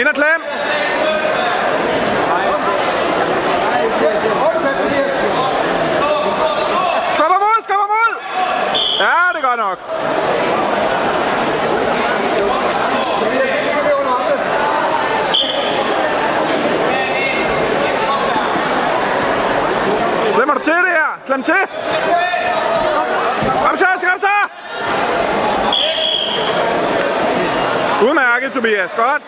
Ind og klem. Skubber mod, skubber mod! Ja, det er godt nok. Klemmer du til det her? Klem til! Kom så, kom så! Udmærket, Tobias. Godt.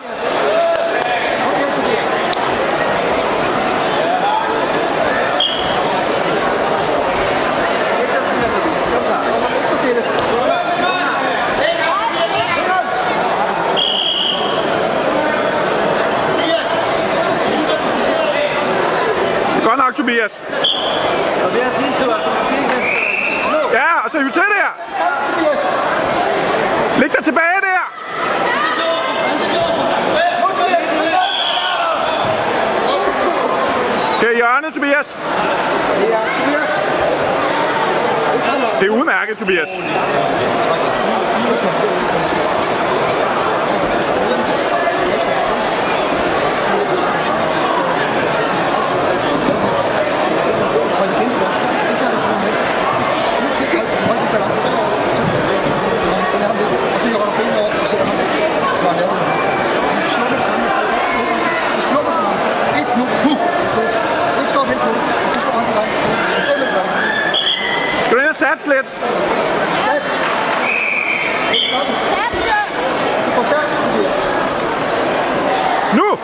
Godt Tobias. Ja, og så er vi til der. Læg dig tilbage der. Det er hjørnet, Tobias. Det er udmærket, Tobias. Herzlied. Nu!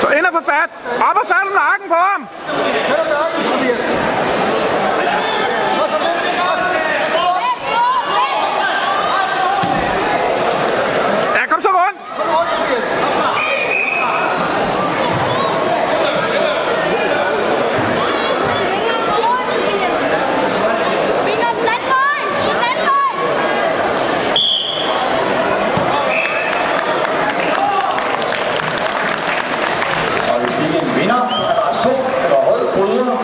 So, innen verfährt, aber fährt ein Hagenbaum!